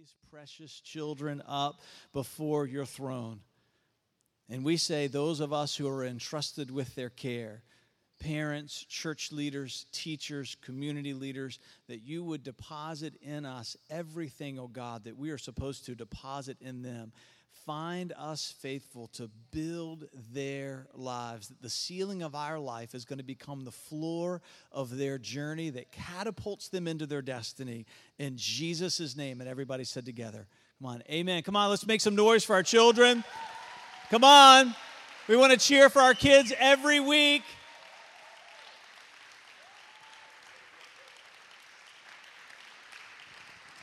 these precious children up before your throne. And we say, those of us who are entrusted with their care, parents, church leaders, teachers, community leaders, that you would deposit in us everything, oh God, that we are supposed to deposit in them. Find us faithful to build their lives. That the ceiling of our life is going to become the floor of their journey that catapults them into their destiny. In Jesus' name. And everybody said together, Come on, amen. Come on, let's make some noise for our children. Come on. We want to cheer for our kids every week.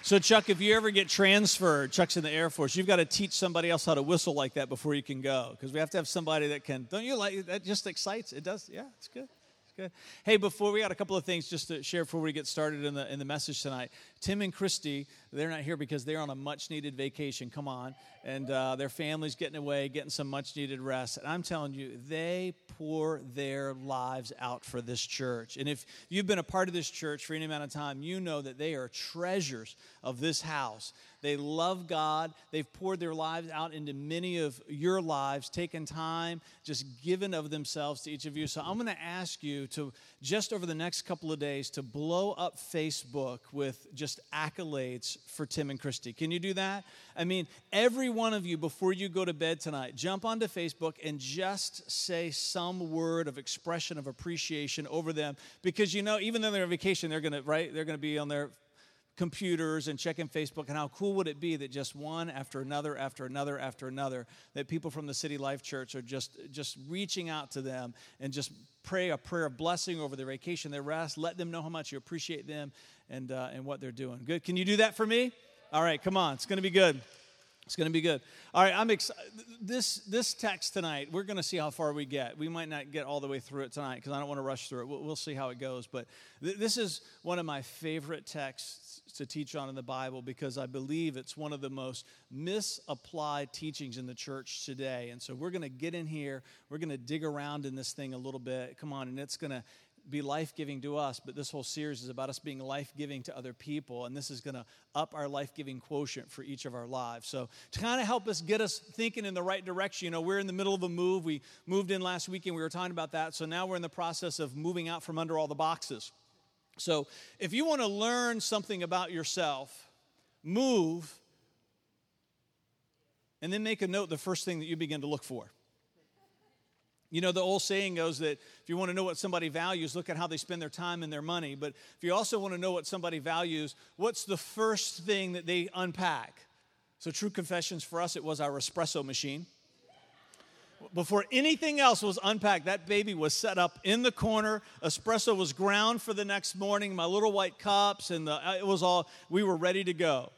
So, Chuck, if you ever get transferred, Chuck's in the Air Force, you've got to teach somebody else how to whistle like that before you can go. Because we have to have somebody that can. Don't you like that? Just excites. It does. Yeah, it's good. It's good. Hey, before we got a couple of things just to share before we get started in the in the message tonight. Tim and Christy, they're not here because they're on a much needed vacation. Come on, and uh, their family's getting away, getting some much needed rest. And I'm telling you, they pour their lives out for this church. And if you've been a part of this church for any amount of time, you know that they are treasures of this house. They love God. They've poured their lives out into many of your lives, taken time, just given of themselves to each of you. So I'm going to ask you to just over the next couple of days to blow up Facebook with just accolades for Tim and Christy. Can you do that? I mean, every one of you before you go to bed tonight, jump onto Facebook and just say some word of expression of appreciation over them because you know even though they're on vacation, they're going to right, they're going to be on their computers and checking Facebook. And how cool would it be that just one after another, after another, after another, that people from the City Life Church are just just reaching out to them and just pray a prayer of blessing over their vacation, their rest. Let them know how much you appreciate them and uh, and what they're doing. Good. Can you do that for me? All right. Come on. It's going to be good. It's going to be good. All right, I'm excited. This this text tonight, we're going to see how far we get. We might not get all the way through it tonight because I don't want to rush through it. We'll, we'll see how it goes. But th- this is one of my favorite texts to teach on in the Bible because I believe it's one of the most misapplied teachings in the church today. And so we're going to get in here. We're going to dig around in this thing a little bit. Come on, and it's going to be life giving to us, but this whole series is about us being life giving to other people, and this is going to up our life giving quotient for each of our lives. So, to kind of help us get us thinking in the right direction, you know, we're in the middle of a move. We moved in last weekend, we were talking about that. So, now we're in the process of moving out from under all the boxes. So, if you want to learn something about yourself, move and then make a note the first thing that you begin to look for. You know, the old saying goes that if you want to know what somebody values, look at how they spend their time and their money. But if you also want to know what somebody values, what's the first thing that they unpack? So, True Confessions for us, it was our espresso machine. Before anything else was unpacked, that baby was set up in the corner. Espresso was ground for the next morning, my little white cups, and the, uh, it was all, we were ready to go.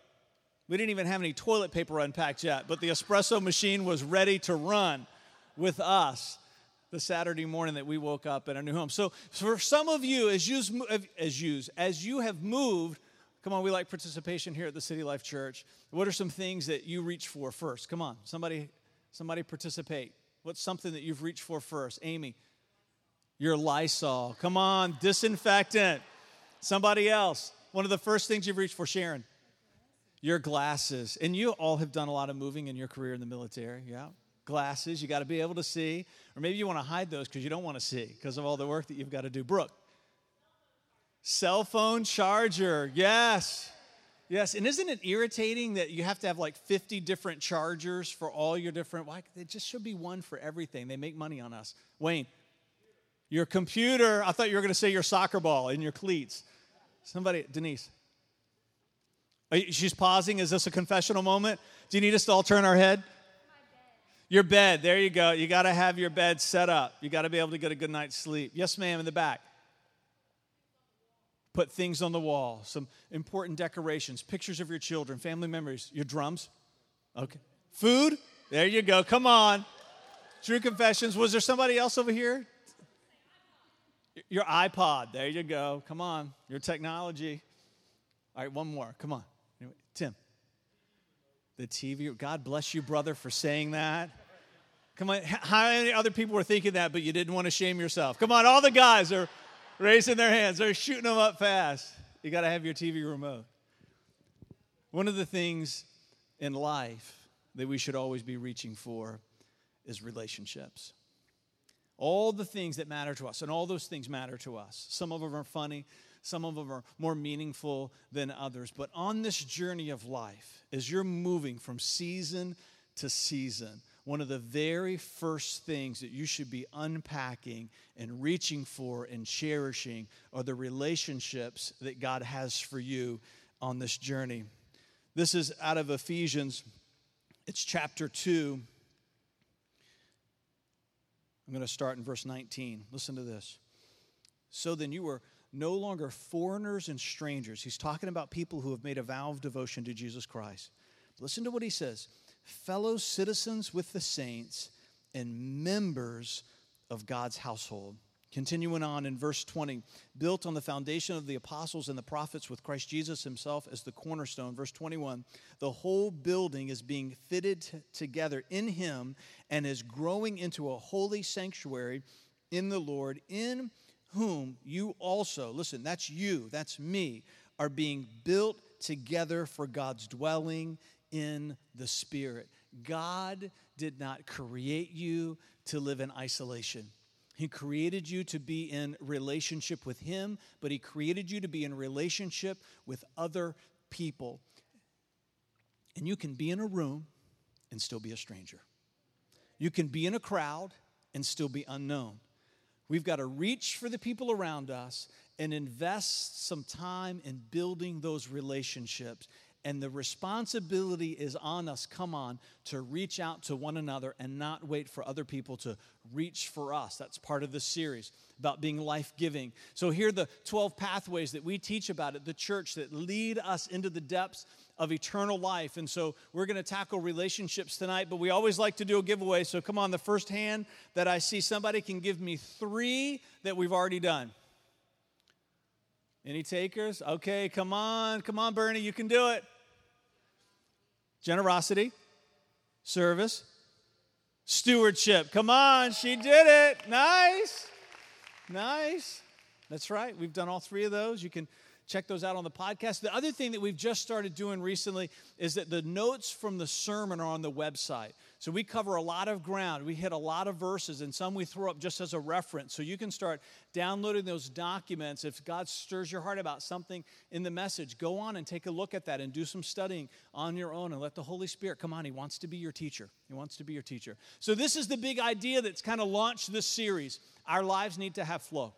We didn't even have any toilet paper unpacked yet, but the espresso machine was ready to run with us the Saturday morning that we woke up in our new home. So for some of you, as you as you as you have moved, come on, we like participation here at the City Life Church. What are some things that you reach for first? Come on, somebody, somebody participate. What's something that you've reached for first? Amy, your Lysol. Come on, disinfectant. Somebody else. One of the first things you've reached for, Sharon. Your glasses. And you all have done a lot of moving in your career in the military, yeah? glasses. You got to be able to see. Or maybe you want to hide those because you don't want to see because of all the work that you've got to do. Brooke, cell phone charger. Yes. Yes. And isn't it irritating that you have to have like 50 different chargers for all your different? Why? It just should be one for everything. They make money on us. Wayne, your computer. I thought you were going to say your soccer ball and your cleats. Somebody, Denise. She's pausing. Is this a confessional moment? Do you need us to all turn our head? Your bed, there you go. You got to have your bed set up. You got to be able to get a good night's sleep. Yes, ma'am, in the back. Put things on the wall, some important decorations, pictures of your children, family memories, your drums. Okay. Food, there you go. Come on. True confessions. Was there somebody else over here? Your iPod, there you go. Come on. Your technology. All right, one more. Come on. Anyway, Tim the TV. God bless you, brother, for saying that. Come on, how many other people were thinking that, but you didn't want to shame yourself? Come on, all the guys are raising their hands. They're shooting them up fast. You got to have your TV remote. One of the things in life that we should always be reaching for is relationships. All the things that matter to us, and all those things matter to us. Some of them are funny, some of them are more meaningful than others. But on this journey of life, as you're moving from season to season, one of the very first things that you should be unpacking and reaching for and cherishing are the relationships that God has for you on this journey. This is out of Ephesians, it's chapter 2. I'm going to start in verse 19. Listen to this. So then you were no longer foreigners and strangers. He's talking about people who have made a vow of devotion to Jesus Christ. Listen to what he says fellow citizens with the saints and members of God's household. Continuing on in verse 20, built on the foundation of the apostles and the prophets with Christ Jesus himself as the cornerstone. Verse 21, the whole building is being fitted t- together in him and is growing into a holy sanctuary in the Lord, in whom you also, listen, that's you, that's me, are being built together for God's dwelling in the Spirit. God did not create you to live in isolation. He created you to be in relationship with Him, but He created you to be in relationship with other people. And you can be in a room and still be a stranger. You can be in a crowd and still be unknown. We've got to reach for the people around us and invest some time in building those relationships. And the responsibility is on us, come on, to reach out to one another and not wait for other people to reach for us. That's part of the series about being life giving. So, here are the 12 pathways that we teach about at the church that lead us into the depths of eternal life. And so we're going to tackle relationships tonight, but we always like to do a giveaway. So come on, the first hand that I see, somebody can give me three that we've already done. Any takers? Okay, come on, come on, Bernie, you can do it. Generosity, service, stewardship. Come on, she did it. Nice, nice. That's right. We've done all three of those. You can check those out on the podcast. The other thing that we've just started doing recently is that the notes from the sermon are on the website. So we cover a lot of ground. We hit a lot of verses, and some we throw up just as a reference. So you can start downloading those documents. If God stirs your heart about something in the message, go on and take a look at that and do some studying on your own and let the Holy Spirit come on. He wants to be your teacher. He wants to be your teacher. So this is the big idea that's kind of launched this series. Our lives need to have flow.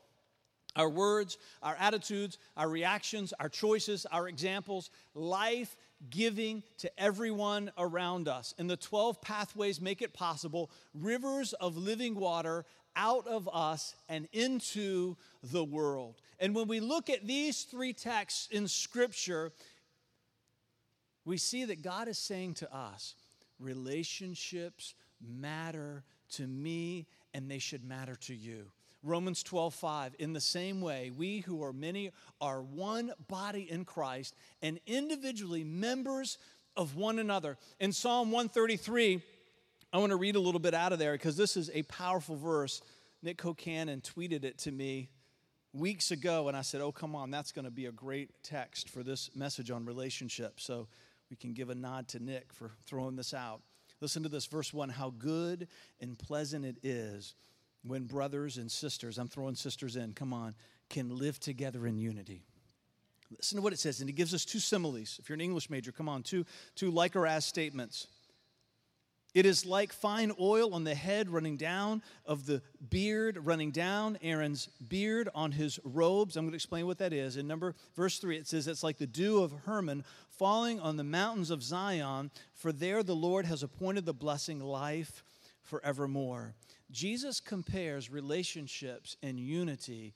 Our words, our attitudes, our reactions, our choices, our examples, life giving to everyone around us. And the 12 pathways make it possible rivers of living water out of us and into the world. And when we look at these three texts in Scripture, we see that God is saying to us relationships matter to me and they should matter to you. Romans 12, 5. In the same way, we who are many are one body in Christ and individually members of one another. In Psalm 133, I want to read a little bit out of there because this is a powerful verse. Nick Kocannon tweeted it to me weeks ago, and I said, Oh, come on, that's going to be a great text for this message on relationships. So we can give a nod to Nick for throwing this out. Listen to this, verse 1 How good and pleasant it is when brothers and sisters, I'm throwing sisters in, come on, can live together in unity. Listen to what it says, and it gives us two similes. If you're an English major, come on, two, two like or as statements. It is like fine oil on the head running down of the beard, running down Aaron's beard on his robes. I'm going to explain what that is. In number verse 3, it says it's like the dew of Hermon falling on the mountains of Zion, for there the Lord has appointed the blessing life forevermore. Jesus compares relationships and unity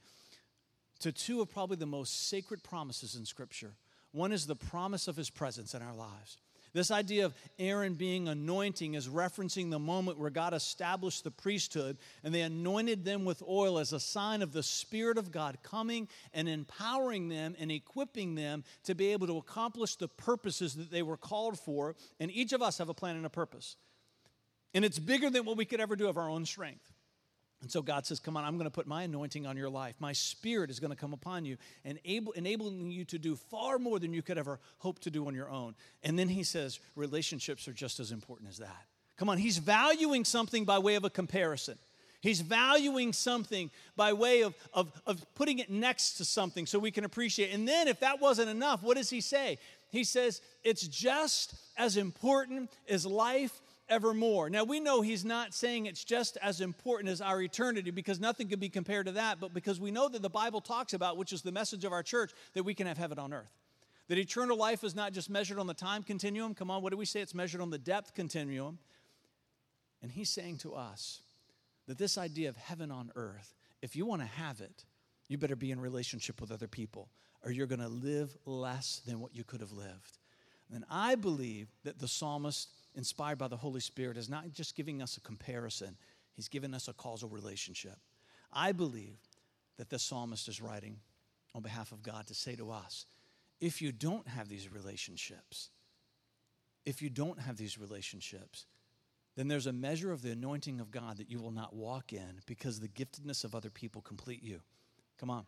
to two of probably the most sacred promises in Scripture. One is the promise of his presence in our lives. This idea of Aaron being anointing is referencing the moment where God established the priesthood and they anointed them with oil as a sign of the Spirit of God coming and empowering them and equipping them to be able to accomplish the purposes that they were called for. And each of us have a plan and a purpose. And it's bigger than what we could ever do of our own strength. And so God says, Come on, I'm going to put my anointing on your life. My spirit is going to come upon you and able, enabling you to do far more than you could ever hope to do on your own. And then he says, Relationships are just as important as that. Come on, he's valuing something by way of a comparison. He's valuing something by way of, of, of putting it next to something so we can appreciate. And then, if that wasn't enough, what does he say? He says, It's just as important as life evermore. Now, we know he's not saying it's just as important as our eternity because nothing can be compared to that, but because we know that the Bible talks about, which is the message of our church, that we can have heaven on earth. That eternal life is not just measured on the time continuum. Come on, what do we say? It's measured on the depth continuum. And he's saying to us that this idea of heaven on earth, if you want to have it, you better be in relationship with other people or you're going to live less than what you could have lived. And I believe that the psalmist inspired by the Holy Spirit, is not just giving us a comparison, he's giving us a causal relationship. I believe that the psalmist is writing on behalf of God to say to us if you don't have these relationships, if you don't have these relationships, then there's a measure of the anointing of God that you will not walk in because the giftedness of other people complete you. Come on.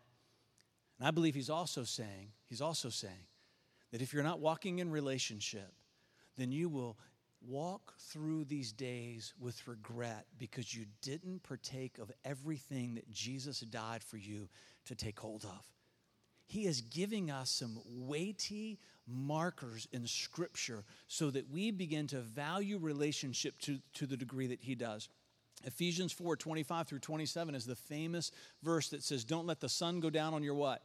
And I believe he's also saying, he's also saying that if you're not walking in relationship, then you will walk through these days with regret because you didn't partake of everything that Jesus died for you to take hold of. He is giving us some weighty markers in Scripture so that we begin to value relationship to, to the degree that He does. Ephesians 4 25 through 27 is the famous verse that says, Don't let the sun go down on your what?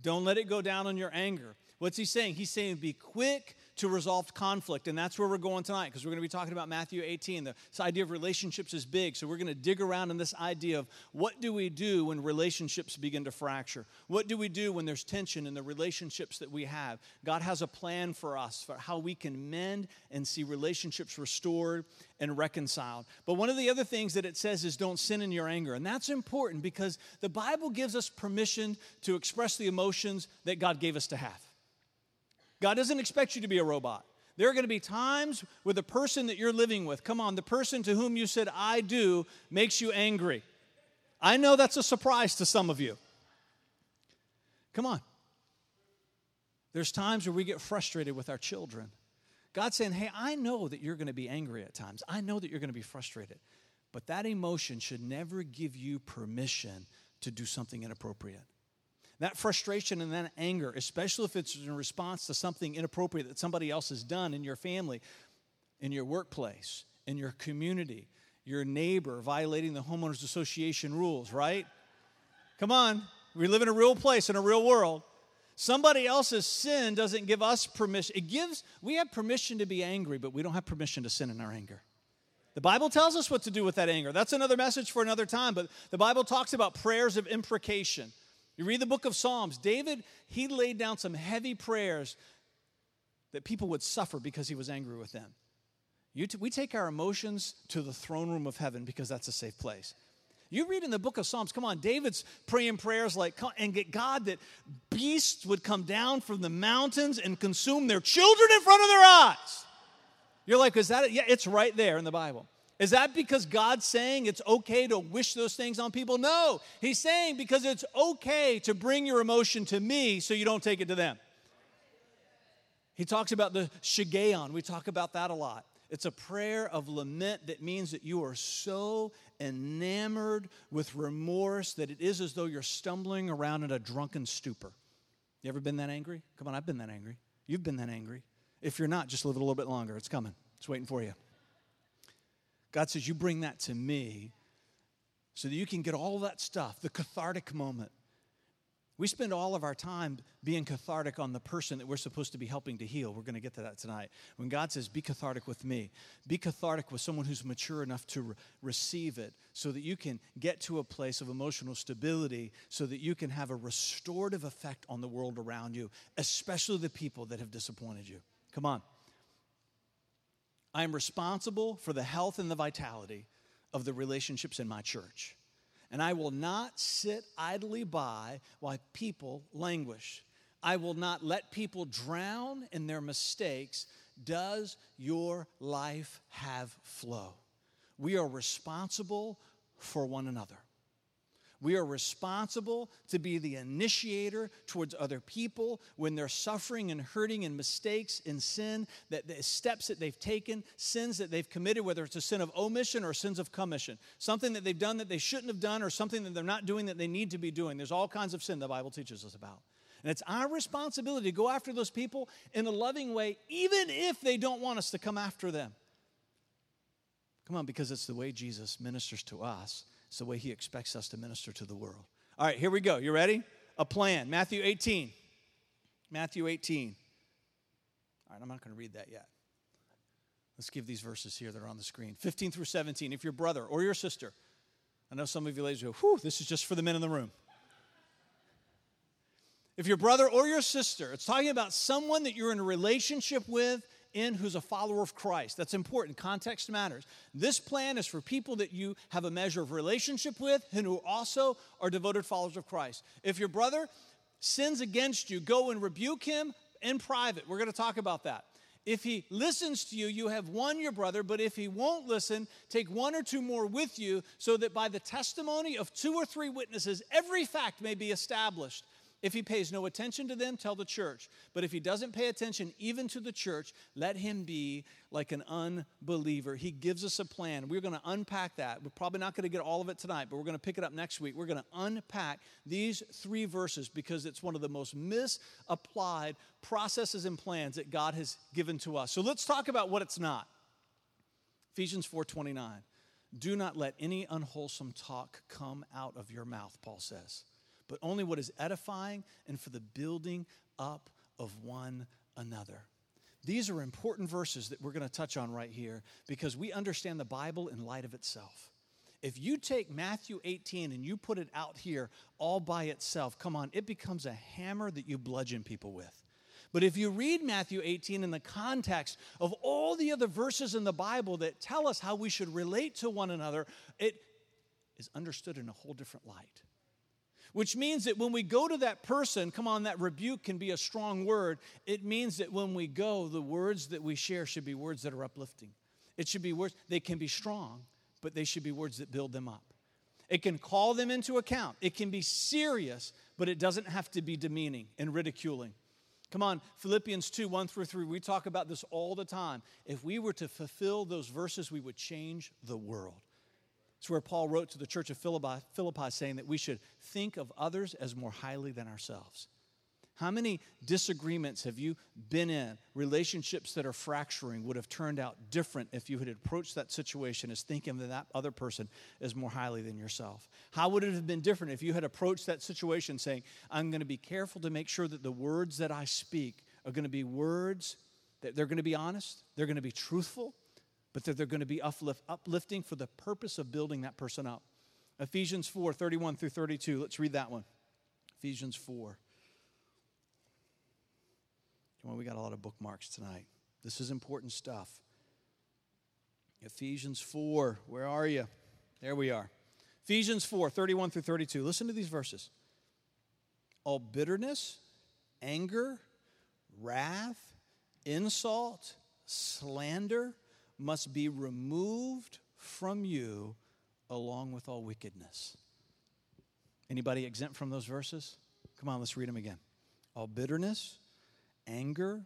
Don't let it go down on your anger. What's he saying? He's saying, Be quick to resolve conflict. And that's where we're going tonight because we're going to be talking about Matthew 18. This idea of relationships is big. So we're going to dig around in this idea of what do we do when relationships begin to fracture? What do we do when there's tension in the relationships that we have? God has a plan for us for how we can mend and see relationships restored and reconciled. But one of the other things that it says is don't sin in your anger. And that's important because the Bible gives us permission to express the emotions that God gave us to have. God doesn't expect you to be a robot. There are going to be times with the person that you're living with, come on, the person to whom you said, I do, makes you angry. I know that's a surprise to some of you. Come on. There's times where we get frustrated with our children. God's saying, Hey, I know that you're going to be angry at times. I know that you're going to be frustrated. But that emotion should never give you permission to do something inappropriate. That frustration and that anger, especially if it's in response to something inappropriate that somebody else has done in your family, in your workplace, in your community, your neighbor violating the homeowners association rules, right? Come on, we live in a real place, in a real world. Somebody else's sin doesn't give us permission. It gives, we have permission to be angry, but we don't have permission to sin in our anger. The Bible tells us what to do with that anger. That's another message for another time, but the Bible talks about prayers of imprecation. You read the book of Psalms, David, he laid down some heavy prayers that people would suffer because he was angry with them. T- we take our emotions to the throne room of heaven because that's a safe place. You read in the book of Psalms, come on, David's praying prayers like, and get God that beasts would come down from the mountains and consume their children in front of their eyes. You're like, is that it? Yeah, it's right there in the Bible. Is that because God's saying it's okay to wish those things on people? No. He's saying because it's okay to bring your emotion to me so you don't take it to them. He talks about the shiggaion. We talk about that a lot. It's a prayer of lament that means that you are so enamored with remorse that it is as though you're stumbling around in a drunken stupor. You ever been that angry? Come on, I've been that angry. You've been that angry. If you're not, just live it a little bit longer. It's coming, it's waiting for you. God says, You bring that to me so that you can get all that stuff, the cathartic moment. We spend all of our time being cathartic on the person that we're supposed to be helping to heal. We're going to get to that tonight. When God says, Be cathartic with me, be cathartic with someone who's mature enough to re- receive it so that you can get to a place of emotional stability so that you can have a restorative effect on the world around you, especially the people that have disappointed you. Come on. I am responsible for the health and the vitality of the relationships in my church. And I will not sit idly by while people languish. I will not let people drown in their mistakes. Does your life have flow? We are responsible for one another. We are responsible to be the initiator towards other people when they're suffering and hurting and mistakes and sin, that the steps that they've taken, sins that they've committed, whether it's a sin of omission or sins of commission, something that they've done that they shouldn't have done or something that they're not doing that they need to be doing. There's all kinds of sin the Bible teaches us about. And it's our responsibility to go after those people in a loving way, even if they don't want us to come after them. Come on, because it's the way Jesus ministers to us it's the way He expects us to minister to the world. All right, here we go. You ready? A plan. Matthew 18. Matthew 18. All right, I'm not going to read that yet. Let's give these verses here that are on the screen 15 through 17. If your brother or your sister, I know some of you ladies go, whew, this is just for the men in the room. If your brother or your sister, it's talking about someone that you're in a relationship with in who's a follower of Christ. That's important. Context matters. This plan is for people that you have a measure of relationship with and who also are devoted followers of Christ. If your brother sins against you, go and rebuke him in private. We're going to talk about that. If he listens to you, you have won your brother, but if he won't listen, take one or two more with you, so that by the testimony of two or three witnesses, every fact may be established. If he pays no attention to them, tell the church. But if he doesn't pay attention even to the church, let him be like an unbeliever. He gives us a plan. We're going to unpack that. We're probably not going to get all of it tonight, but we're going to pick it up next week. We're going to unpack these three verses because it's one of the most misapplied processes and plans that God has given to us. So let's talk about what it's not. Ephesians 4:29. Do not let any unwholesome talk come out of your mouth, Paul says but only what is edifying and for the building up of one another. These are important verses that we're going to touch on right here because we understand the Bible in light of itself. If you take Matthew 18 and you put it out here all by itself, come on, it becomes a hammer that you bludgeon people with. But if you read Matthew 18 in the context of all the other verses in the Bible that tell us how we should relate to one another, it is understood in a whole different light which means that when we go to that person, come on, that rebuke can be a strong word. It means that when we go, the words that we share should be words that are uplifting. It should be words, they can be strong, but they should be words that build them up. It can call them into account. It can be serious, but it doesn't have to be demeaning and ridiculing. Come on, Philippians 2 1 through 3, we talk about this all the time. If we were to fulfill those verses, we would change the world. It's where Paul wrote to the church of Philippi, Philippi saying that we should think of others as more highly than ourselves. How many disagreements have you been in? Relationships that are fracturing would have turned out different if you had approached that situation as thinking that that other person is more highly than yourself. How would it have been different if you had approached that situation saying, I'm going to be careful to make sure that the words that I speak are going to be words that they're going to be honest, they're going to be truthful, but that they're going to be uplift, uplifting for the purpose of building that person up. Ephesians 4 31 through 32. Let's read that one. Ephesians 4. Well, we got a lot of bookmarks tonight. This is important stuff. Ephesians 4. Where are you? There we are. Ephesians 4 31 through 32. Listen to these verses. All bitterness, anger, wrath, insult, slander, must be removed from you along with all wickedness. Anybody exempt from those verses? Come on, let's read them again. All bitterness, anger,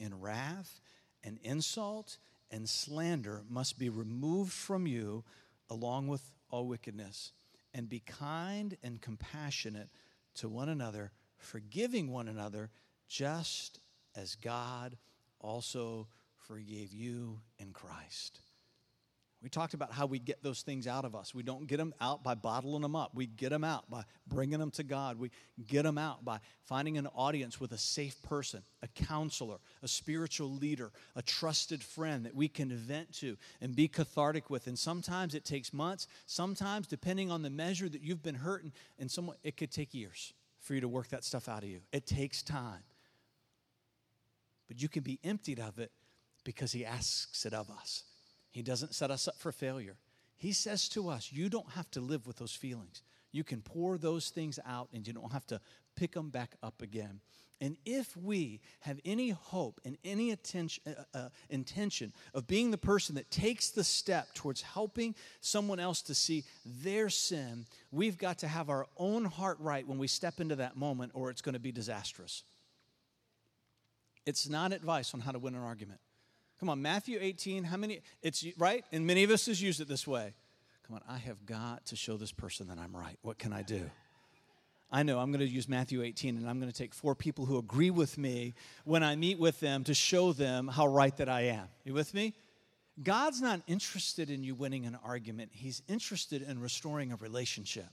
and wrath, and insult, and slander must be removed from you along with all wickedness. And be kind and compassionate to one another, forgiving one another, just as God also forgave you in Christ. We talked about how we get those things out of us. We don't get them out by bottling them up. We get them out by bringing them to God. We get them out by finding an audience with a safe person, a counselor, a spiritual leader, a trusted friend that we can vent to and be cathartic with. And sometimes it takes months. Sometimes, depending on the measure that you've been hurting, and somewhat, it could take years for you to work that stuff out of you. It takes time. But you can be emptied of it because He asks it of us. He doesn't set us up for failure. He says to us, You don't have to live with those feelings. You can pour those things out and you don't have to pick them back up again. And if we have any hope and any uh, uh, intention of being the person that takes the step towards helping someone else to see their sin, we've got to have our own heart right when we step into that moment, or it's going to be disastrous. It's not advice on how to win an argument. Come on, Matthew 18, how many? It's right, and many of us has used it this way. Come on, I have got to show this person that I'm right. What can I do? I know I'm going to use Matthew 18 and I'm going to take four people who agree with me when I meet with them to show them how right that I am. You with me? God's not interested in you winning an argument, He's interested in restoring a relationship.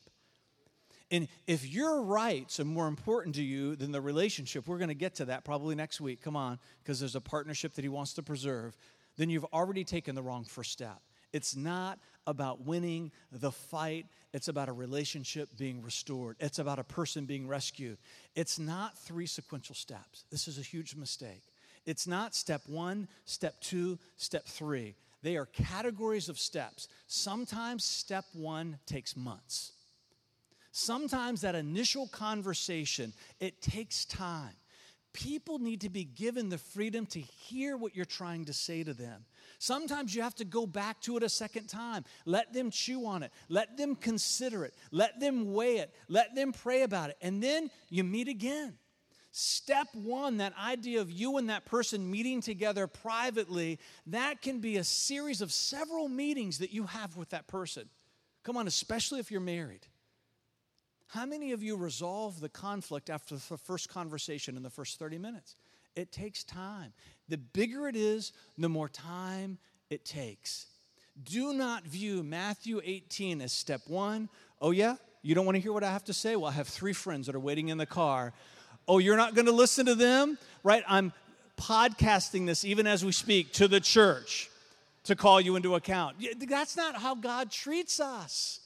And if your rights are more important to you than the relationship, we're going to get to that probably next week. Come on, because there's a partnership that He wants to preserve, then you've already taken the wrong first step. It's not about winning the fight, it's about a relationship being restored, it's about a person being rescued. It's not three sequential steps. This is a huge mistake. It's not step one, step two, step three. They are categories of steps. Sometimes step one takes months. Sometimes that initial conversation, it takes time. People need to be given the freedom to hear what you're trying to say to them. Sometimes you have to go back to it a second time. Let them chew on it. Let them consider it. Let them weigh it. Let them pray about it. And then you meet again. Step one, that idea of you and that person meeting together privately, that can be a series of several meetings that you have with that person. Come on, especially if you're married. How many of you resolve the conflict after the first conversation in the first 30 minutes? It takes time. The bigger it is, the more time it takes. Do not view Matthew 18 as step one. Oh, yeah? You don't want to hear what I have to say? Well, I have three friends that are waiting in the car. Oh, you're not going to listen to them? Right? I'm podcasting this even as we speak to the church to call you into account. That's not how God treats us.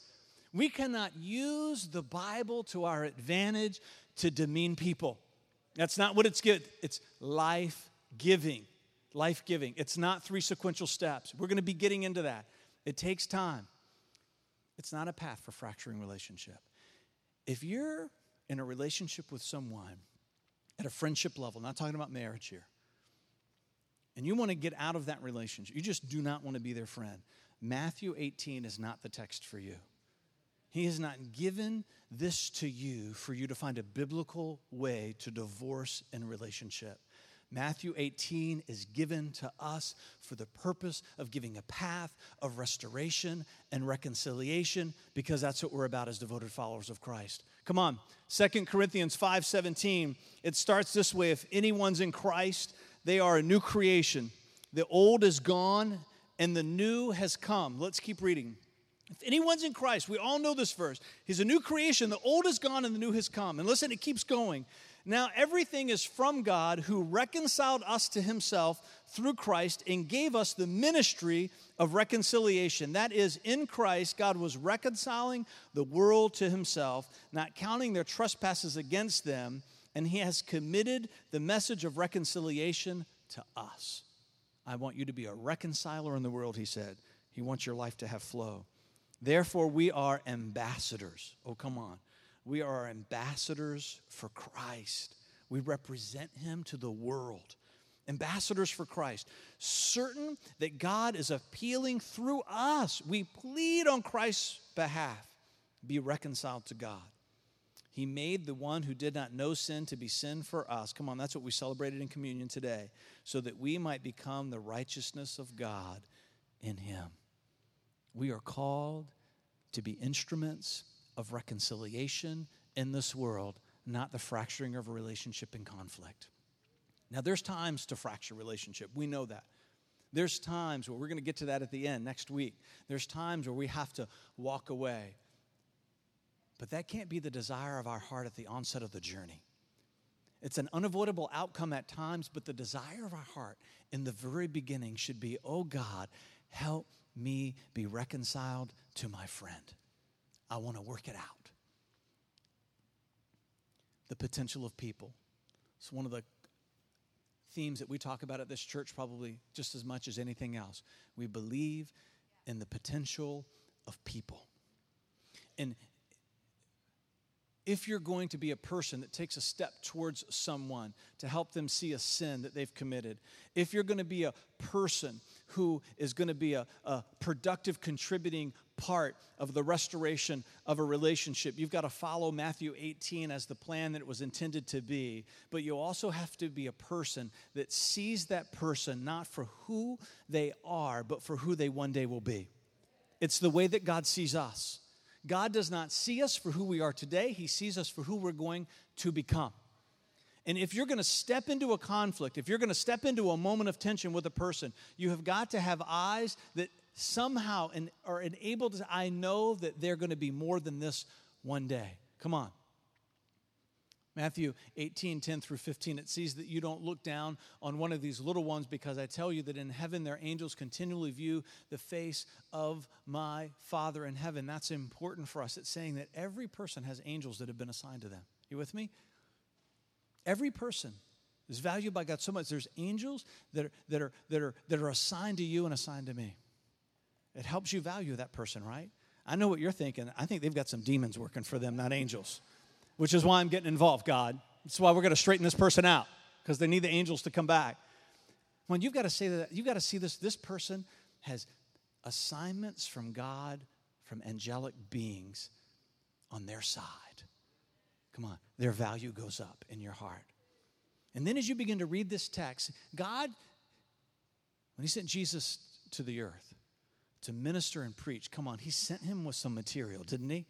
We cannot use the Bible to our advantage to demean people. That's not what it's good. It's life giving. Life giving. It's not three sequential steps. We're going to be getting into that. It takes time. It's not a path for fracturing relationship. If you're in a relationship with someone at a friendship level, not talking about marriage here, and you want to get out of that relationship, you just do not want to be their friend, Matthew 18 is not the text for you. He has not given this to you for you to find a biblical way to divorce in relationship. Matthew 18 is given to us for the purpose of giving a path of restoration and reconciliation because that's what we're about as devoted followers of Christ. Come on. Second Corinthians 5:17. It starts this way, if anyone's in Christ, they are a new creation. The old is gone and the new has come. Let's keep reading. If anyone's in Christ, we all know this verse. He's a new creation. The old is gone and the new has come. And listen, it keeps going. Now, everything is from God who reconciled us to himself through Christ and gave us the ministry of reconciliation. That is, in Christ, God was reconciling the world to himself, not counting their trespasses against them, and he has committed the message of reconciliation to us. I want you to be a reconciler in the world, he said. He wants your life to have flow. Therefore, we are ambassadors. Oh, come on. We are ambassadors for Christ. We represent him to the world. Ambassadors for Christ. Certain that God is appealing through us. We plead on Christ's behalf. Be reconciled to God. He made the one who did not know sin to be sin for us. Come on, that's what we celebrated in communion today. So that we might become the righteousness of God in him. We are called to be instruments of reconciliation in this world, not the fracturing of a relationship in conflict. Now, there's times to fracture relationship. We know that. There's times where we're going to get to that at the end next week. There's times where we have to walk away. But that can't be the desire of our heart at the onset of the journey. It's an unavoidable outcome at times, but the desire of our heart in the very beginning should be, oh God, help me be reconciled to my friend. I want to work it out. The potential of people. It's one of the themes that we talk about at this church probably just as much as anything else. We believe in the potential of people. And if you're going to be a person that takes a step towards someone to help them see a sin that they've committed, if you're going to be a person who is going to be a, a, productive, contributing part of the restoration of a relationship, you've got to follow Matthew 18 as the plan that it was intended to be. But you also have to be a person that sees that person not for who they are, but for who they one day will be. It's the way that God sees us. God does not see us for who we are today, He sees us for who we're going to become. And if you're going to step into a conflict, if you're going to step into a moment of tension with a person, you have got to have eyes that somehow are enabled to, I know that they're going to be more than this one day. Come on. Matthew 18, 10 through 15, it sees that you don't look down on one of these little ones because I tell you that in heaven their angels continually view the face of my Father in heaven. That's important for us. It's saying that every person has angels that have been assigned to them. You with me? Every person is valued by God so much. There's angels that are, that are, that are, that are assigned to you and assigned to me. It helps you value that person, right? I know what you're thinking. I think they've got some demons working for them, not angels which is why I'm getting involved, God. That's why we're going to straighten this person out because they need the angels to come back. When you've got to say that, you've got to see this. This person has assignments from God, from angelic beings on their side. Come on, their value goes up in your heart. And then as you begin to read this text, God, when He sent Jesus to the earth to minister and preach, come on, He sent him with some material, didn't He?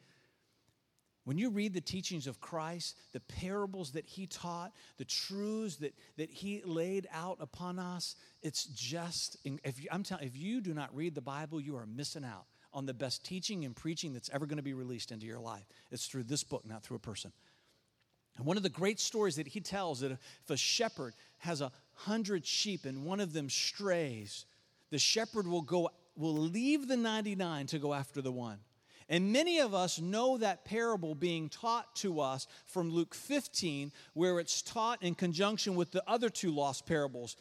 When you read the teachings of Christ, the parables that he taught, the truths that, that he laid out upon us, it's just, if you, I'm telling if you do not read the Bible, you are missing out on the best teaching and preaching that's ever going to be released into your life. It's through this book, not through a person. And one of the great stories that he tells that if a shepherd has a hundred sheep and one of them strays, the shepherd will go will leave the 99 to go after the one. And many of us know that parable being taught to us from Luke 15, where it's taught in conjunction with the other two lost parables.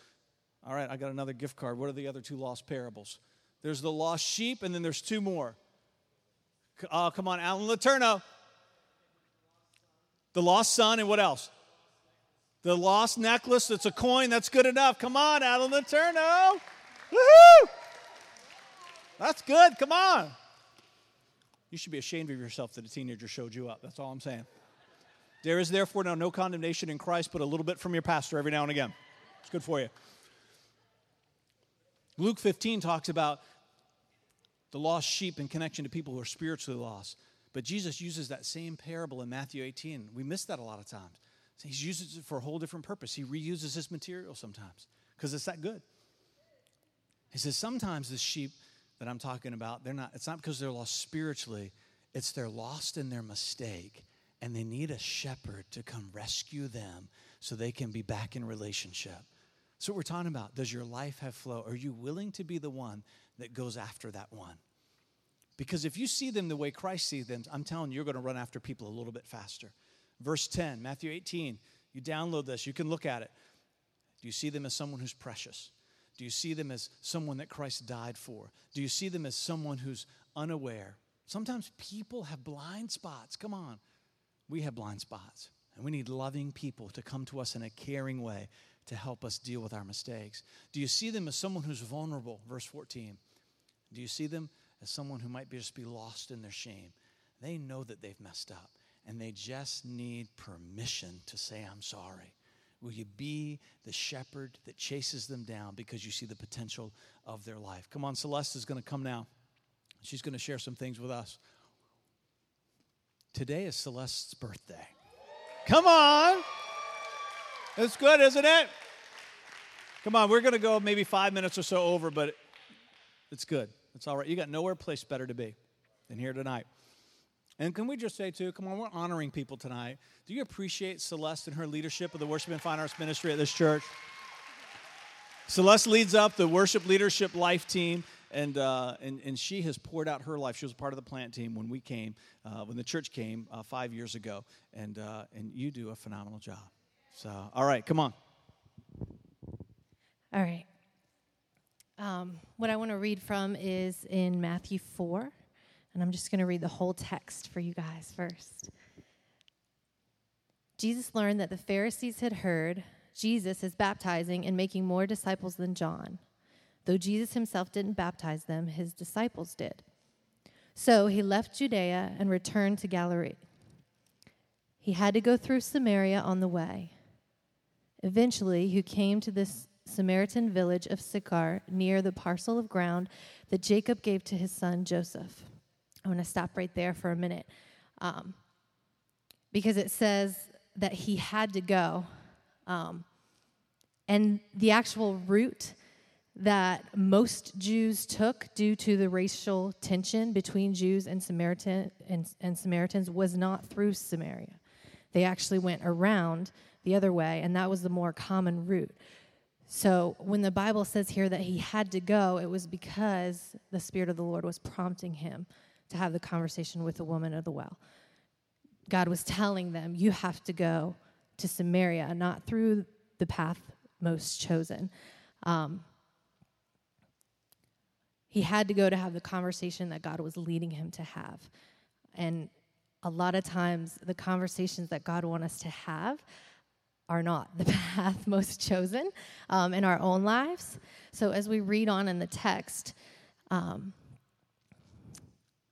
All right, I got another gift card. What are the other two lost parables? There's the lost sheep, and then there's two more. Oh, come on, Alan Letourneau. The lost son, and what else? The lost necklace that's a coin. That's good enough. Come on, Alan Letourneau. Woohoo! That's good. Come on. You should be ashamed of yourself that a teenager showed you up. That's all I'm saying. There is therefore now no condemnation in Christ, but a little bit from your pastor every now and again. It's good for you. Luke 15 talks about the lost sheep in connection to people who are spiritually lost. But Jesus uses that same parable in Matthew 18. We miss that a lot of times. He uses it for a whole different purpose. He reuses his material sometimes because it's that good. He says sometimes the sheep that I'm talking about, they're not, it's not because they're lost spiritually, it's they're lost in their mistake and they need a shepherd to come rescue them so they can be back in relationship. So, what we're talking about, does your life have flow? Are you willing to be the one that goes after that one? Because if you see them the way Christ sees them, I'm telling you, you're going to run after people a little bit faster. Verse 10, Matthew 18, you download this, you can look at it. Do you see them as someone who's precious? Do you see them as someone that Christ died for? Do you see them as someone who's unaware? Sometimes people have blind spots. Come on. We have blind spots. And we need loving people to come to us in a caring way to help us deal with our mistakes. Do you see them as someone who's vulnerable? Verse 14. Do you see them as someone who might be just be lost in their shame? They know that they've messed up and they just need permission to say, I'm sorry. Will you be the shepherd that chases them down because you see the potential of their life? Come on, Celeste is going to come now. She's going to share some things with us. Today is Celeste's birthday. Come on. It's good, isn't it? Come on, we're going to go maybe five minutes or so over, but it's good. It's all right. You got nowhere place better to be than here tonight. And can we just say, too, come on, we're honoring people tonight. Do you appreciate Celeste and her leadership of the Worship and Fine Arts Ministry at this church? Celeste leads up the worship leadership life team, and, uh, and, and she has poured out her life. She was part of the plant team when we came, uh, when the church came uh, five years ago, and, uh, and you do a phenomenal job. So, all right, come on. All right. Um, what I want to read from is in Matthew 4. And I'm just going to read the whole text for you guys first. Jesus learned that the Pharisees had heard Jesus is baptizing and making more disciples than John. Though Jesus himself didn't baptize them, his disciples did. So he left Judea and returned to Galilee. He had to go through Samaria on the way. Eventually, he came to this Samaritan village of Sychar near the parcel of ground that Jacob gave to his son Joseph. I want to stop right there for a minute um, because it says that he had to go. Um, and the actual route that most Jews took due to the racial tension between Jews and, Samaritan, and, and Samaritans was not through Samaria. They actually went around the other way, and that was the more common route. So when the Bible says here that he had to go, it was because the Spirit of the Lord was prompting him to have the conversation with the woman of the well. God was telling them, You have to go to Samaria, not through the path most chosen. Um, he had to go to have the conversation that God was leading him to have. And a lot of times, the conversations that God wants us to have are not the path most chosen um, in our own lives. So, as we read on in the text, um,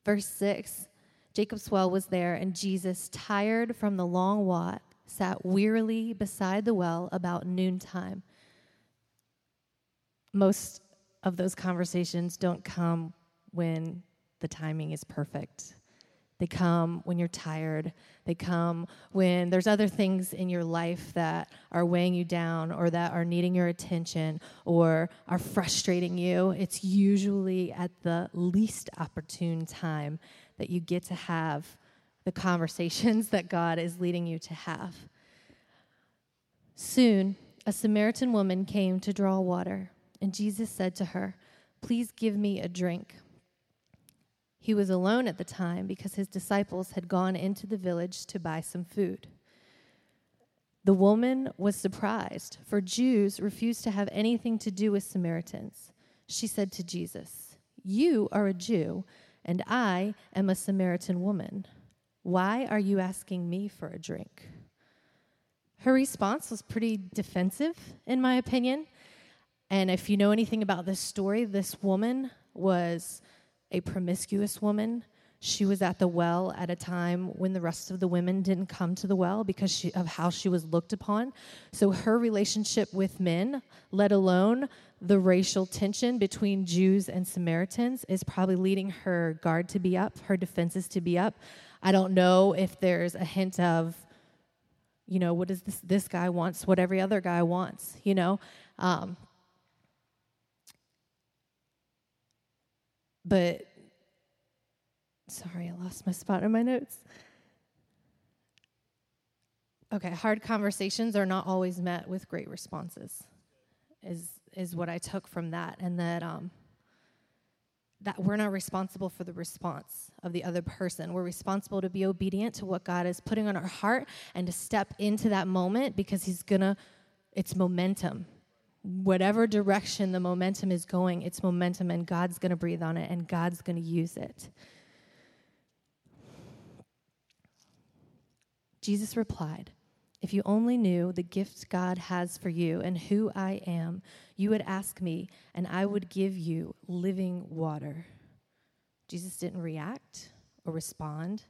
verse 6 Jacob's well was there, and Jesus, tired from the long walk, sat wearily beside the well about noontime. Most of those conversations don't come when the timing is perfect. They come when you're tired. They come when there's other things in your life that are weighing you down or that are needing your attention or are frustrating you. It's usually at the least opportune time that you get to have the conversations that God is leading you to have. Soon, a Samaritan woman came to draw water, and Jesus said to her, Please give me a drink. He was alone at the time because his disciples had gone into the village to buy some food. The woman was surprised, for Jews refused to have anything to do with Samaritans. She said to Jesus, You are a Jew, and I am a Samaritan woman. Why are you asking me for a drink? Her response was pretty defensive, in my opinion. And if you know anything about this story, this woman was a promiscuous woman. She was at the well at a time when the rest of the women didn't come to the well because she, of how she was looked upon. So her relationship with men, let alone the racial tension between Jews and Samaritans, is probably leading her guard to be up, her defenses to be up. I don't know if there's a hint of, you know, what does this this guy wants, what every other guy wants, you know. Um, but sorry, I lost my spot in my notes. Okay, hard conversations are not always met with great responses. Is is what I took from that, and that um, that we're not responsible for the response of the other person. We're responsible to be obedient to what God is putting on our heart and to step into that moment because He's gonna. It's momentum whatever direction the momentum is going, it's momentum, and God's going to breathe on it and God's going to use it. Jesus replied, If you only knew the gift God has for you and who I am, you would ask me, and I would give you living water. Jesus didn't react or respond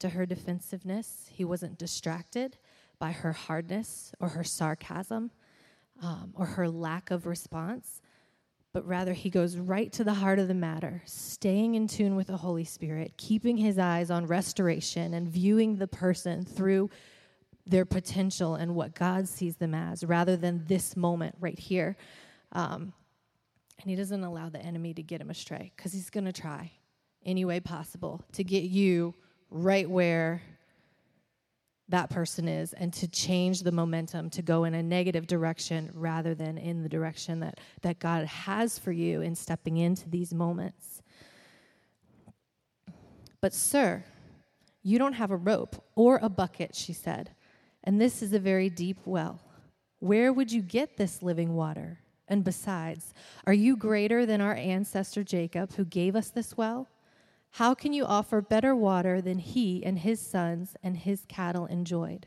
to her defensiveness. He wasn't distracted by her hardness or her sarcasm um, or her lack of response, but rather he goes right to the heart of the matter, staying in tune with the Holy Spirit, keeping his eyes on restoration and viewing the person through their potential and what God sees them as, rather than this moment right here. Um, and he doesn't allow the enemy to get him astray because he's going to try any way possible to get you right where that person is and to change the momentum to go in a negative direction rather than in the direction that, that God has for you in stepping into these moments. But, sir, you don't have a rope or a bucket, she said, and this is a very deep well. Where would you get this living water? And besides, are you greater than our ancestor Jacob, who gave us this well? How can you offer better water than he and his sons and his cattle enjoyed?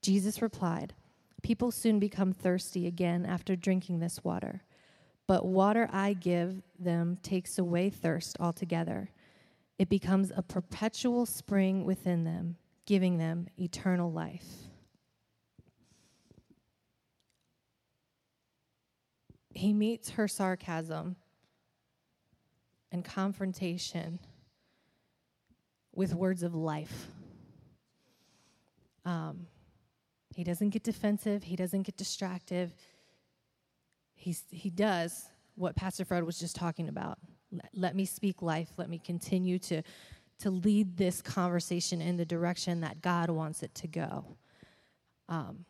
Jesus replied, People soon become thirsty again after drinking this water. But water I give them takes away thirst altogether. It becomes a perpetual spring within them, giving them eternal life. He meets her sarcasm and confrontation with words of life. Um, he doesn't get defensive, he doesn't get distracted. He's, he does what Pastor Fred was just talking about. Let, let me speak life, let me continue to, to lead this conversation in the direction that God wants it to go. Um,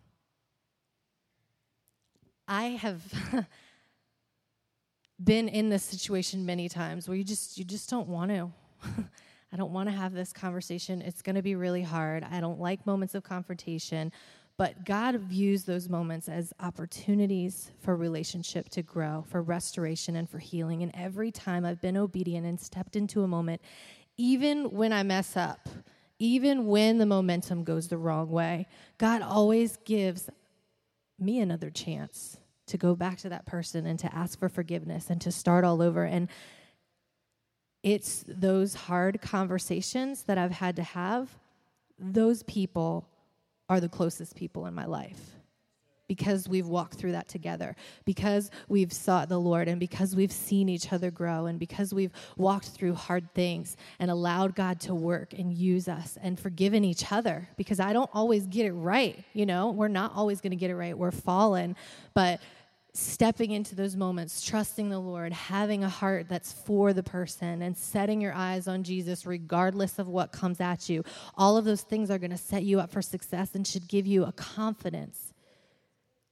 I have been in this situation many times where you just you just don't want to. I don't want to have this conversation. It's going to be really hard. I don't like moments of confrontation. But God views those moments as opportunities for relationship to grow, for restoration, and for healing. And every time I've been obedient and stepped into a moment, even when I mess up, even when the momentum goes the wrong way, God always gives me another chance to go back to that person and to ask for forgiveness and to start all over. And it's those hard conversations that I've had to have, those people are the closest people in my life because we've walked through that together, because we've sought the Lord, and because we've seen each other grow, and because we've walked through hard things and allowed God to work and use us and forgiven each other. Because I don't always get it right, you know, we're not always going to get it right. We're fallen, but stepping into those moments, trusting the Lord, having a heart that's for the person, and setting your eyes on Jesus regardless of what comes at you. All of those things are going to set you up for success and should give you a confidence,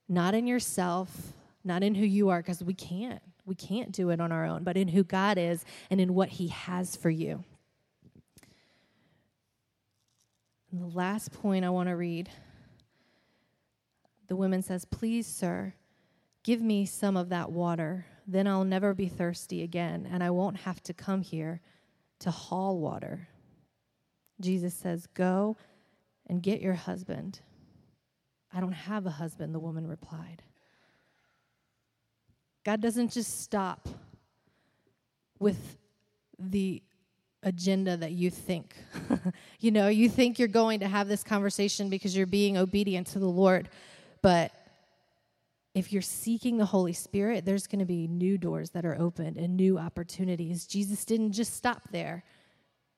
not in yourself, not in who you are, because we can't. We can't do it on our own, but in who God is and in what He has for you. And the last point I want to read the woman says, Please, sir, Give me some of that water. Then I'll never be thirsty again, and I won't have to come here to haul water. Jesus says, Go and get your husband. I don't have a husband, the woman replied. God doesn't just stop with the agenda that you think. you know, you think you're going to have this conversation because you're being obedient to the Lord, but if you're seeking the Holy Spirit, there's going to be new doors that are opened and new opportunities. Jesus didn't just stop there.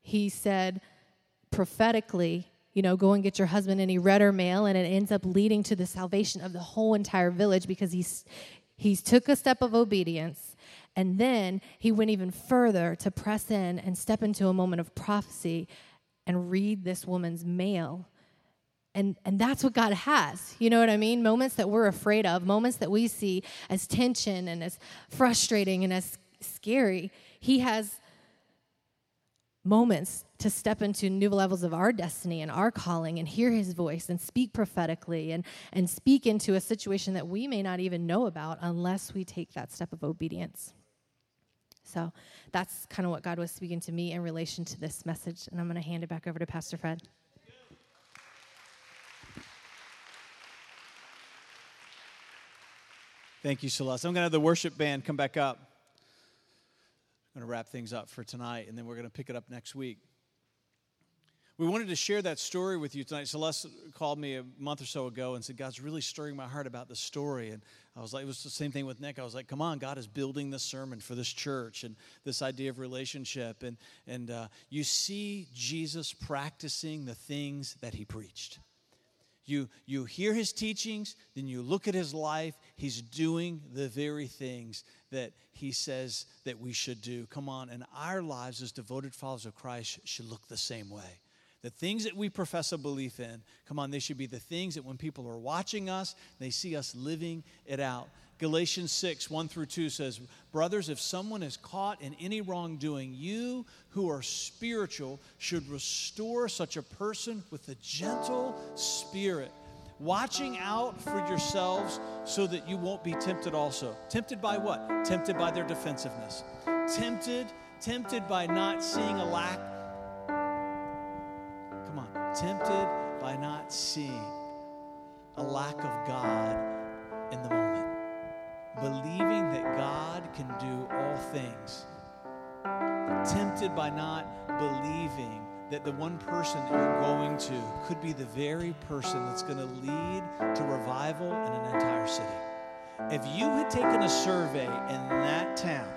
He said prophetically, you know, go and get your husband, and he read her mail, and it ends up leading to the salvation of the whole entire village because he's he's took a step of obedience, and then he went even further to press in and step into a moment of prophecy and read this woman's mail and and that's what God has. You know what I mean? Moments that we're afraid of, moments that we see as tension and as frustrating and as scary. He has moments to step into new levels of our destiny and our calling and hear his voice and speak prophetically and, and speak into a situation that we may not even know about unless we take that step of obedience. So that's kind of what God was speaking to me in relation to this message. And I'm going to hand it back over to Pastor Fred. Thank you, Celeste. I'm going to have the worship band come back up. I'm going to wrap things up for tonight, and then we're going to pick it up next week. We wanted to share that story with you tonight. Celeste called me a month or so ago and said, God's really stirring my heart about the story. And I was like, it was the same thing with Nick. I was like, come on, God is building this sermon for this church and this idea of relationship. And, and uh, you see Jesus practicing the things that he preached. You, you hear his teachings, then you look at his life. He's doing the very things that he says that we should do. Come on, and our lives as devoted followers of Christ should look the same way. The things that we profess a belief in, come on, they should be the things that when people are watching us, they see us living it out. Galatians 6, 1 through 2 says, Brothers, if someone is caught in any wrongdoing, you who are spiritual should restore such a person with a gentle spirit, watching out for yourselves so that you won't be tempted also. Tempted by what? Tempted by their defensiveness. Tempted, tempted by not seeing a lack. Come on. Tempted by not seeing a lack of God in the moment. Believing that God can do all things. Tempted by not believing that the one person that you're going to could be the very person that's going to lead to revival in an entire city. If you had taken a survey in that town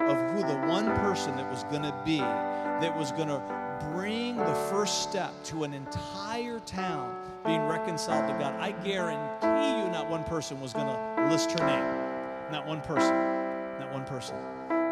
of who the one person that was going to be, that was going to bring the first step to an entire town being reconciled to God, I guarantee you not one person was going to list her name. Not one person. Not one person.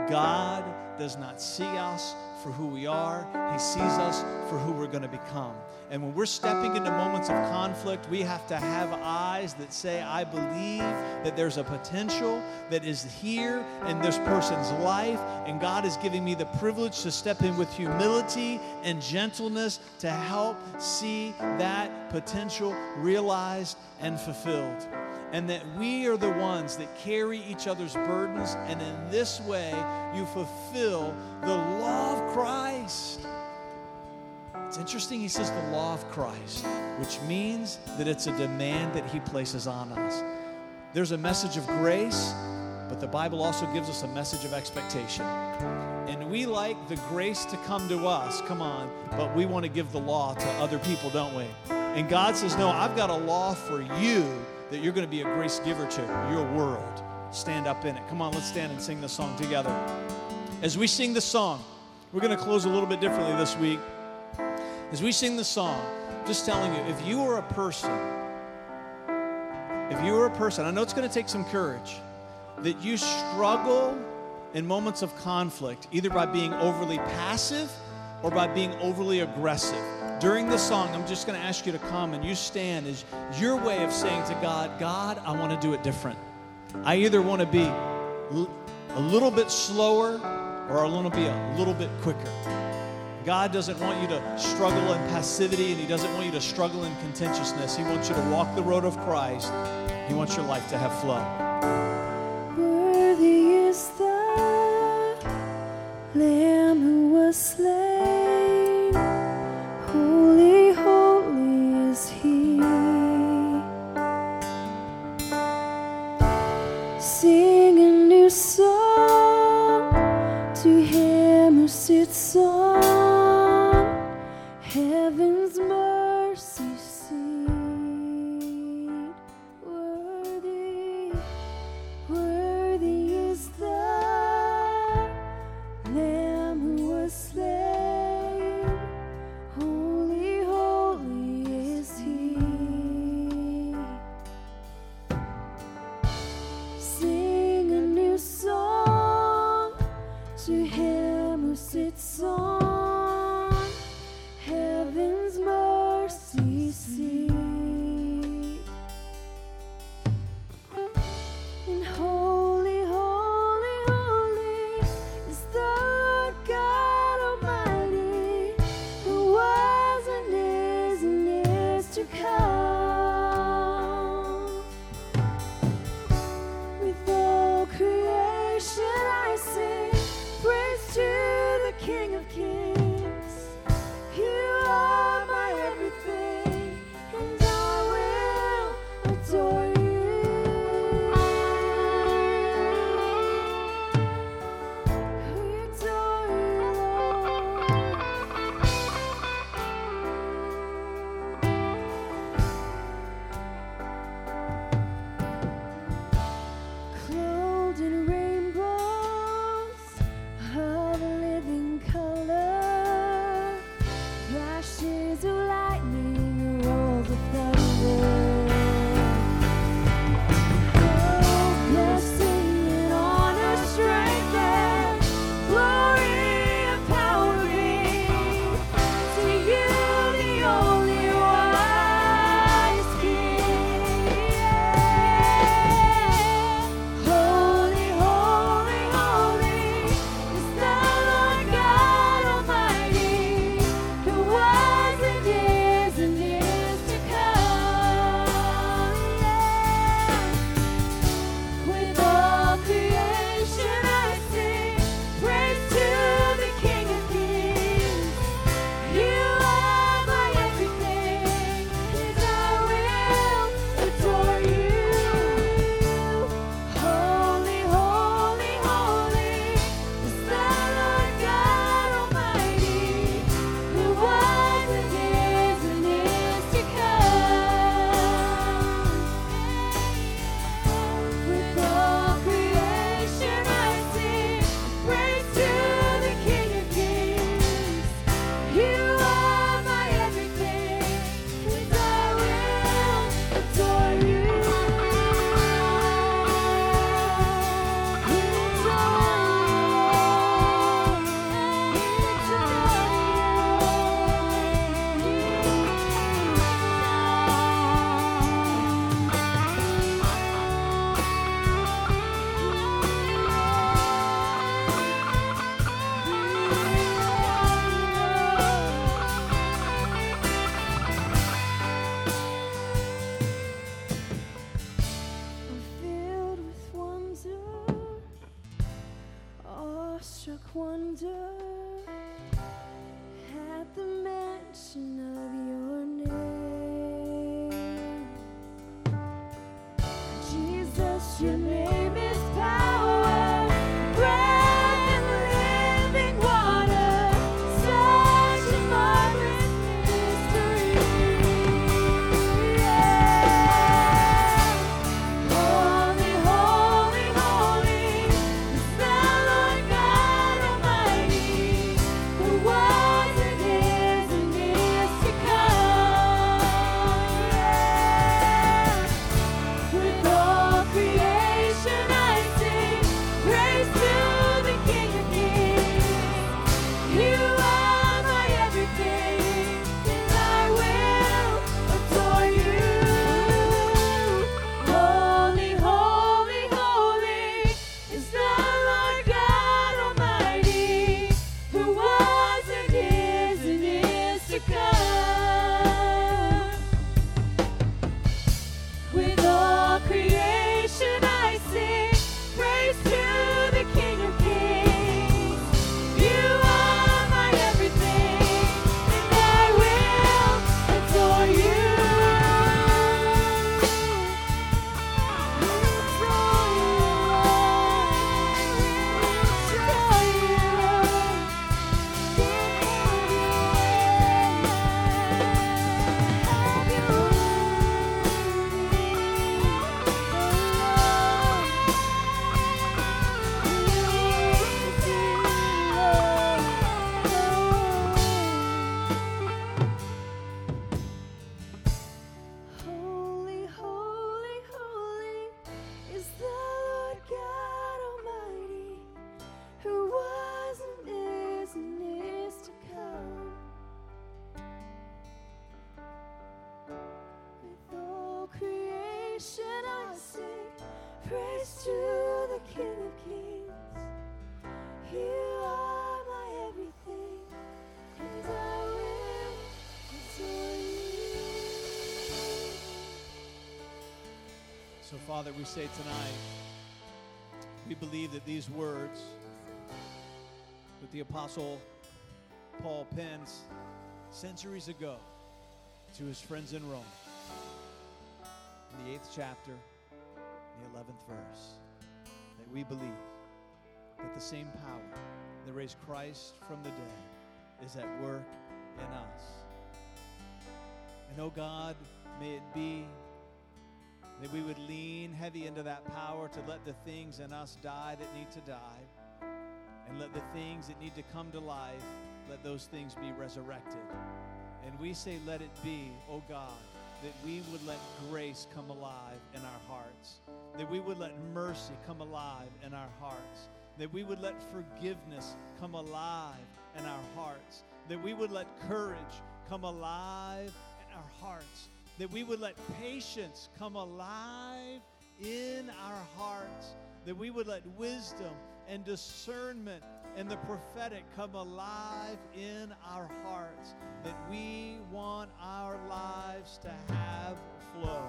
God does not see us for who we are, He sees us for who we're going to become. And when we're stepping into moments of conflict, we have to have eyes that say, I believe that there's a potential that is here in this person's life, and God is giving me the privilege to step in with humility and gentleness to help see that potential realized and fulfilled and that we are the ones that carry each other's burdens, and in this way, you fulfill the law of Christ. It's interesting, he says the law of Christ, which means that it's a demand that he places on us. There's a message of grace, but the Bible also gives us a message of expectation. And we like the grace to come to us, come on, but we want to give the law to other people, don't we? And God says, No, I've got a law for you that you're going to be a grace giver to your world. Stand up in it. Come on, let's stand and sing this song together. As we sing the song, we're going to close a little bit differently this week. As we sing the song, just telling you, if you are a person, if you are a person, I know it's going to take some courage, that you struggle in moments of conflict, either by being overly passive or by being overly aggressive during the song, I'm just going to ask you to come and you stand as your way of saying to God, God, I want to do it different. I either want to be a little bit slower or I want to be a little bit quicker. God doesn't want you to struggle in passivity and He doesn't want you to struggle in contentiousness. He wants you to walk the road of Christ. He wants your life to have flow. Worthy is the Lamb who was slain. So, Father, we say tonight, we believe that these words that the Apostle Paul pens centuries ago to his friends in Rome, in the eighth chapter, the 11th verse, that we believe that the same power that raised Christ from the dead is at work in us. And, oh God, may it be that we would lean heavy into that power to let the things in us die that need to die, and let the things that need to come to life, let those things be resurrected. And we say, let it be, oh God, that we would let grace come alive in our hearts, that we would let mercy come alive in our hearts, that we would let forgiveness come alive in our hearts, that we would let courage come alive in our hearts, that we would let patience come alive in our hearts, that we would let wisdom and discernment and the prophetic come alive in our hearts, that we want our lives to have flow.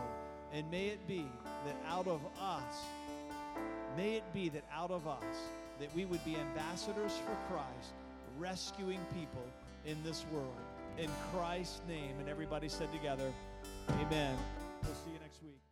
And may it be that out of us, may it be that out of us, that we would be ambassadors for Christ, rescuing people in this world. In Christ's name. And everybody said together, Amen. We'll see you next week.